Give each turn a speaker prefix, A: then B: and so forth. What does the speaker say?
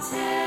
A: tell